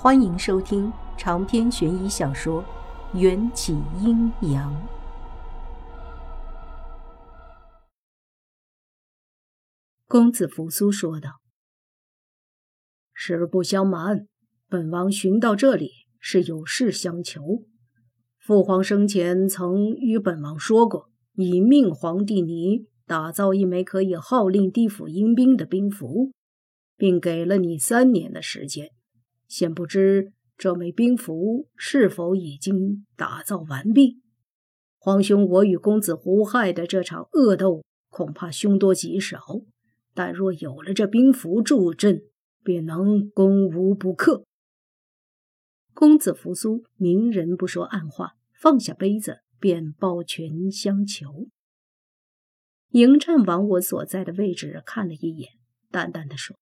欢迎收听长篇悬疑小说《缘起阴阳》。公子扶苏说道：“实不相瞒，本王寻到这里是有事相求。父皇生前曾与本王说过，以命皇帝你打造一枚可以号令地府阴兵的兵符，并给了你三年的时间。”先不知这枚兵符是否已经打造完毕？皇兄，我与公子胡亥的这场恶斗恐怕凶多吉少，但若有了这兵符助阵，便能攻无不克。公子扶苏明人不说暗话，放下杯子便抱拳相求。迎战往我所在的位置看了一眼，淡淡的说。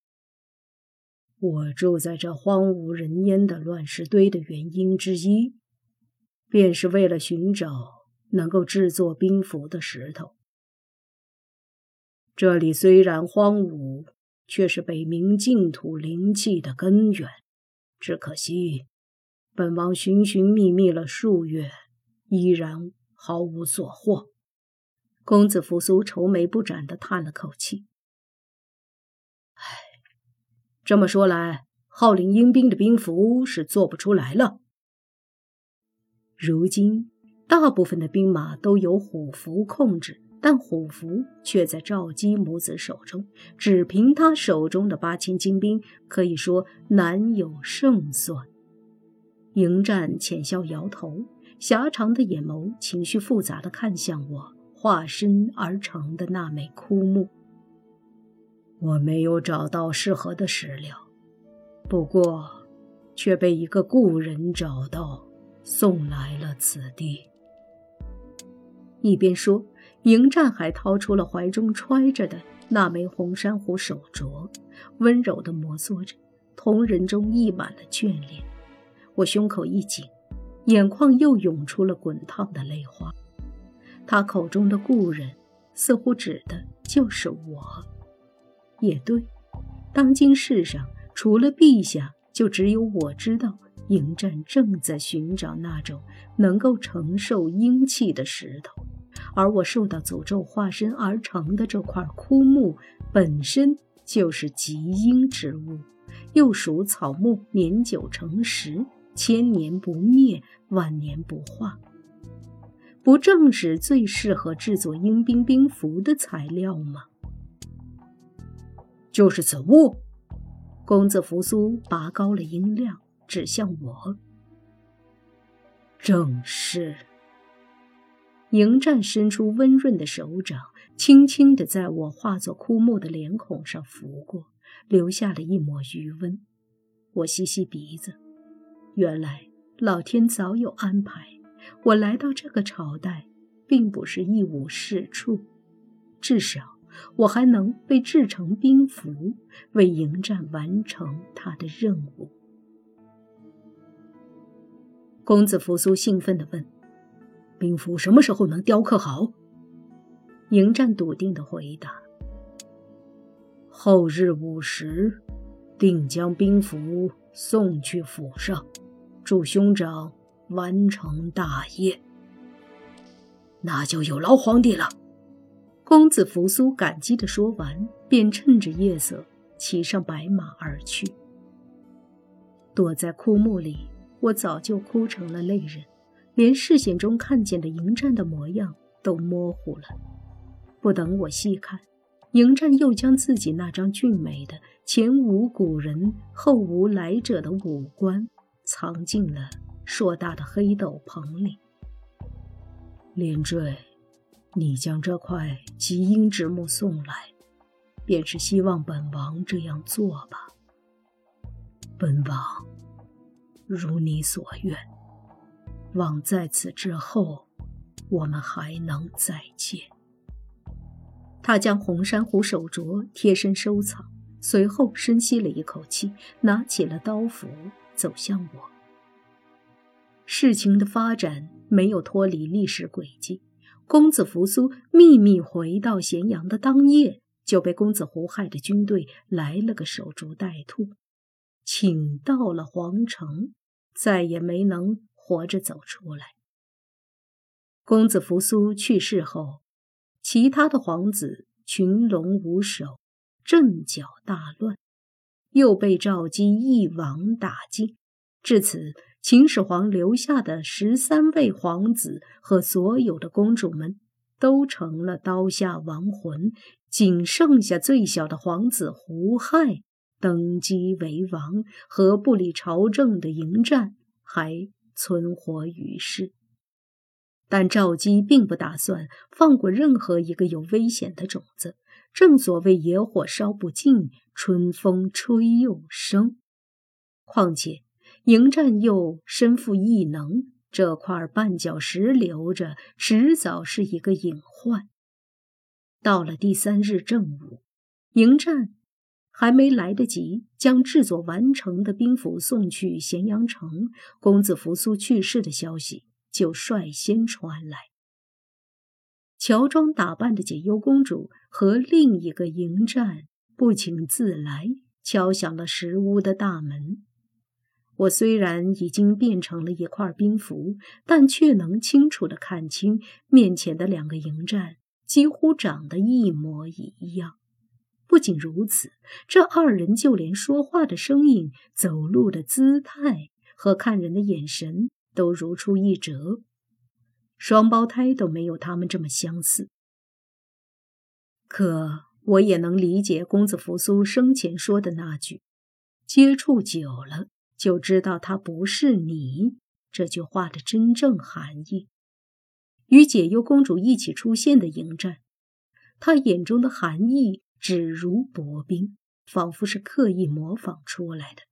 我住在这荒无人烟的乱石堆的原因之一，便是为了寻找能够制作兵符的石头。这里虽然荒芜，却是北冥净土灵气的根源。只可惜，本王寻寻觅觅了数月，依然毫无所获。公子扶苏愁眉不展地叹了口气。这么说来，号令阴兵的兵符是做不出来了。如今，大部分的兵马都由虎符控制，但虎符却在赵姬母子手中。只凭他手中的八千精兵，可以说难有胜算。迎战浅笑摇头，狭长的眼眸情绪复杂的看向我化身而成的那枚枯木。我没有找到适合的石料，不过却被一个故人找到，送来了此地。一边说，迎战还掏出了怀中揣着的那枚红珊瑚手镯，温柔地摩挲着，瞳仁中溢满了眷恋。我胸口一紧，眼眶又涌出了滚烫的泪花。他口中的故人，似乎指的就是我。也对，当今世上除了陛下，就只有我知道，迎战正在寻找那种能够承受阴气的石头，而我受到诅咒化身而成的这块枯木，本身就是极阴之物，又属草木，年久成石，千年不灭，万年不化，不正是最适合制作阴兵兵符的材料吗？就是此物，公子扶苏拔高了音量，指向我。正是。迎战伸出温润的手掌，轻轻的在我化作枯木的脸孔上拂过，留下了一抹余温。我吸吸鼻子，原来老天早有安排，我来到这个朝代，并不是一无是处，至少。我还能被制成兵符，为迎战完成他的任务。公子扶苏兴奋地问：“兵符什么时候能雕刻好？”迎战笃定地回答：“后日午时，定将兵符送去府上，祝兄长完成大业。那就有劳皇帝了。”公子扶苏感激地说完，便趁着夜色骑上白马而去。躲在枯木里，我早就哭成了泪人，连视线中看见的迎战的模样都模糊了。不等我细看，迎战又将自己那张俊美的前无古人后无来者的五官藏进了硕大的黑斗篷里。连坠。你将这块极阴之木送来，便是希望本王这样做吧。本王如你所愿，望在此之后，我们还能再见。他将红珊瑚手镯贴身收藏，随后深吸了一口气，拿起了刀斧，走向我。事情的发展没有脱离历史轨迹。公子扶苏秘密回到咸阳的当夜，就被公子胡亥的军队来了个守株待兔。请到了皇城，再也没能活着走出来。公子扶苏去世后，其他的皇子群龙无首，阵脚大乱，又被赵姬一网打尽。至此，秦始皇留下的十三位皇子和所有的公主们，都成了刀下亡魂，仅剩下最小的皇子胡亥登基为王，和不理朝政的嬴战还存活于世。但赵姬并不打算放过任何一个有危险的种子。正所谓野火烧不尽，春风吹又生。况且。迎战又身负异能，这块绊脚石留着，迟早是一个隐患。到了第三日正午，迎战还没来得及将制作完成的兵符送去咸阳城，公子扶苏去世的消息就率先传来。乔装打扮的解忧公主和另一个迎战不请自来，敲响了石屋的大门。我虽然已经变成了一块冰符，但却能清楚地看清面前的两个迎战几乎长得一模一样。不仅如此，这二人就连说话的声音、走路的姿态和看人的眼神都如出一辙，双胞胎都没有他们这么相似。可我也能理解公子扶苏生前说的那句：“接触久了。”就知道他不是你这句话的真正含义。与解忧公主一起出现的迎战，他眼中的寒意只如薄冰，仿佛是刻意模仿出来的。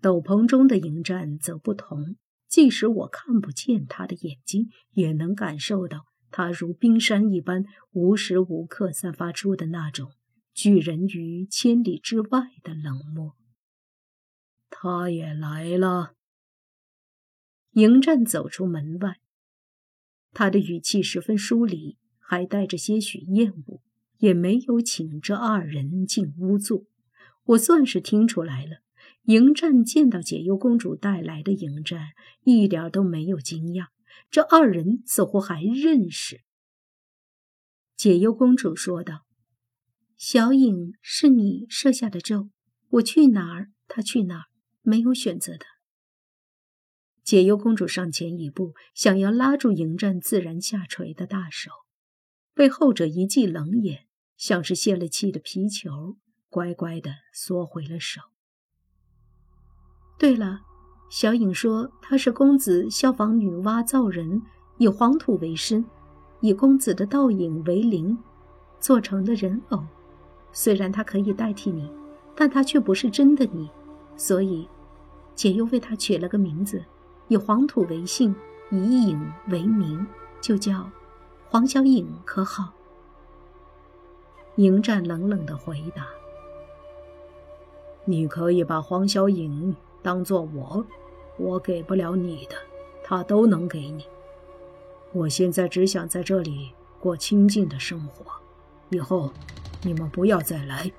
斗篷中的迎战则不同，即使我看不见他的眼睛，也能感受到他如冰山一般无时无刻散发出的那种拒人于千里之外的冷漠。他也来了。迎战走出门外，他的语气十分疏离，还带着些许厌恶，也没有请这二人进屋坐。我算是听出来了，迎战见到解忧公主带来的迎战，一点都没有惊讶。这二人似乎还认识。解忧公主说道：“小影是你设下的咒，我去哪儿，他去哪儿。”没有选择的。解忧公主上前一步，想要拉住迎战自然下垂的大手，被后者一记冷眼，像是泄了气的皮球，乖乖的缩回了手。对了，小影说她是公子效仿女娲造人，以黄土为身，以公子的倒影为灵，做成的人偶。虽然她可以代替你，但她却不是真的你。所以，姐又为他取了个名字，以黄土为姓，以影为名，就叫黄小影，可好？迎战冷冷的回答：“你可以把黄小影当做我，我给不了你的，他都能给你。我现在只想在这里过清静的生活，以后你们不要再来。”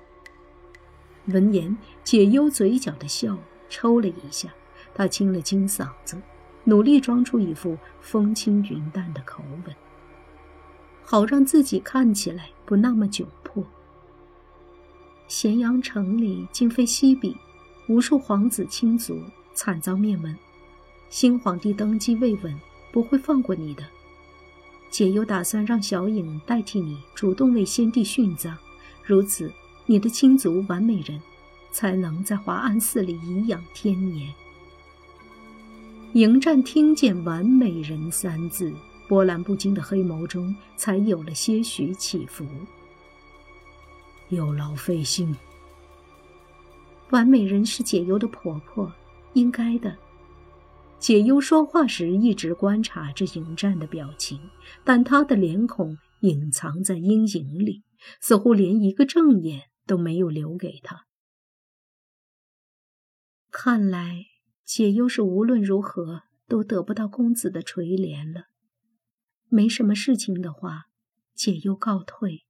闻言，解忧嘴角的笑抽了一下，他清了清嗓子，努力装出一副风轻云淡的口吻，好让自己看起来不那么窘迫。咸阳城里今非昔比，无数皇子亲族惨遭灭门，新皇帝登基未稳，不会放过你的。姐又打算让小影代替你，主动为先帝殉葬，如此。你的亲族完美人，才能在华安寺里颐养天年。迎战听见“完美人”三字，波澜不惊的黑眸中才有了些许起伏。有劳费心。完美人是解忧的婆婆，应该的。解忧说话时一直观察着迎战的表情，但他的脸孔隐藏在阴影里，似乎连一个正眼。都没有留给他。看来解忧是无论如何都得不到公子的垂怜了。没什么事情的话，解忧告退。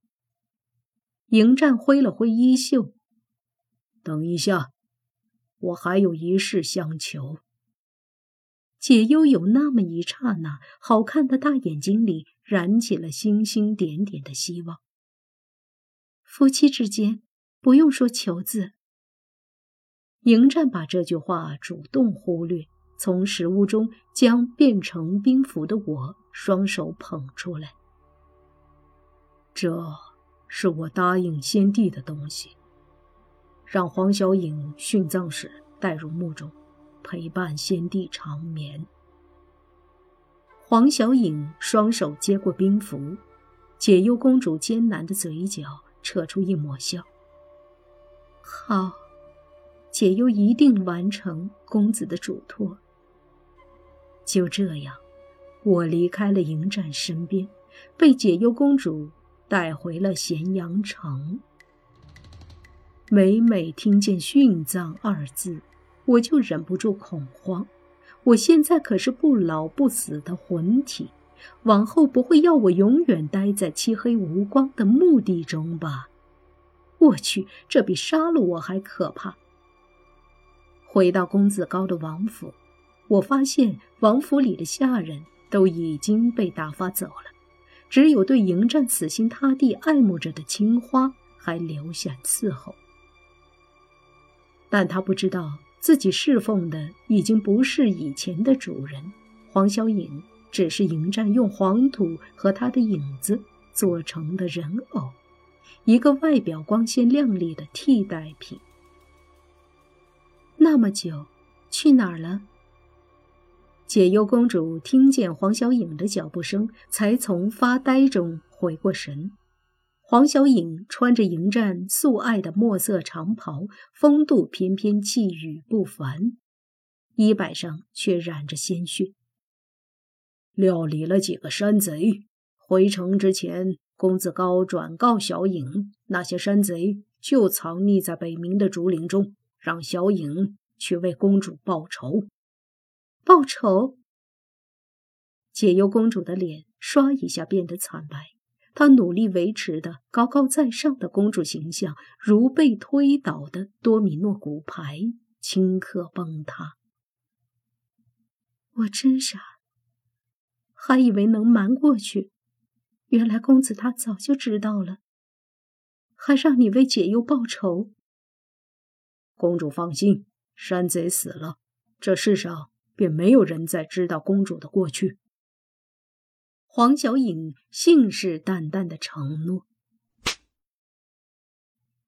迎战挥了挥衣袖，等一下，我还有一事相求。解忧有那么一刹那，好看的大眼睛里燃起了星星点点的希望。夫妻之间不用说求字。迎战把这句话主动忽略，从食物中将变成冰符的我双手捧出来。这是我答应先帝的东西，让黄小影殉葬时带入墓中。陪伴先帝长眠。黄小影双手接过兵符，解忧公主艰难的嘴角扯出一抹笑。好，解忧一定完成公子的嘱托。就这样，我离开了迎战身边，被解忧公主带回了咸阳城。每每听见“殉葬”二字。我就忍不住恐慌，我现在可是不老不死的魂体，往后不会要我永远待在漆黑无光的墓地中吧？我去，这比杀了我还可怕！回到公子高的王府，我发现王府里的下人都已经被打发走了，只有对迎战死心塌地爱慕着的青花还留下伺候，但他不知道。自己侍奉的已经不是以前的主人，黄小影只是迎战用黄土和他的影子做成的人偶，一个外表光鲜亮丽的替代品。那么久，去哪儿了？解忧公主听见黄小影的脚步声，才从发呆中回过神。黄小影穿着迎战素爱的墨色长袍，风度翩翩，气宇不凡，衣摆上却染着鲜血。料理了几个山贼，回城之前，公子高转告小影，那些山贼就藏匿在北冥的竹林中，让小影去为公主报仇。报仇？解忧公主的脸唰一下变得惨白。她努力维持的高高在上的公主形象，如被推倒的多米诺骨牌，顷刻崩塌。我真傻，还以为能瞒过去，原来公子他早就知道了，还让你为解忧报仇。公主放心，山贼死了，这世上便没有人再知道公主的过去。黄小颖信誓旦旦的承诺，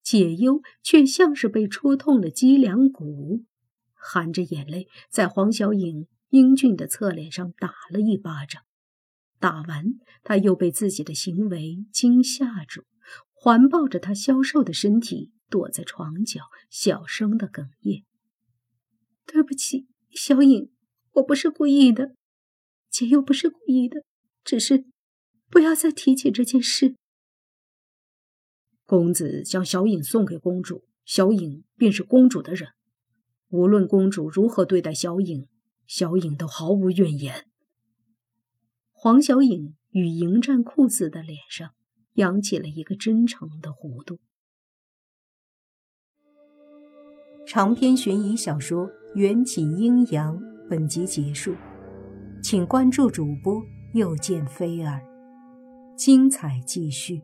解忧却像是被戳痛了脊梁骨，含着眼泪在黄小颖英俊的侧脸上打了一巴掌。打完，他又被自己的行为惊吓住，环抱着他消瘦的身体，躲在床角，小声的哽咽：“对不起，小影，我不是故意的，姐又不是故意的。”只是，不要再提起这件事。公子将小影送给公主，小影便是公主的人。无论公主如何对待小影，小影都毫无怨言。黄小影与迎战酷子的脸上扬起了一个真诚的弧度。长篇悬疑小说《缘起阴阳》本集结束，请关注主播。又见菲儿，精彩继续。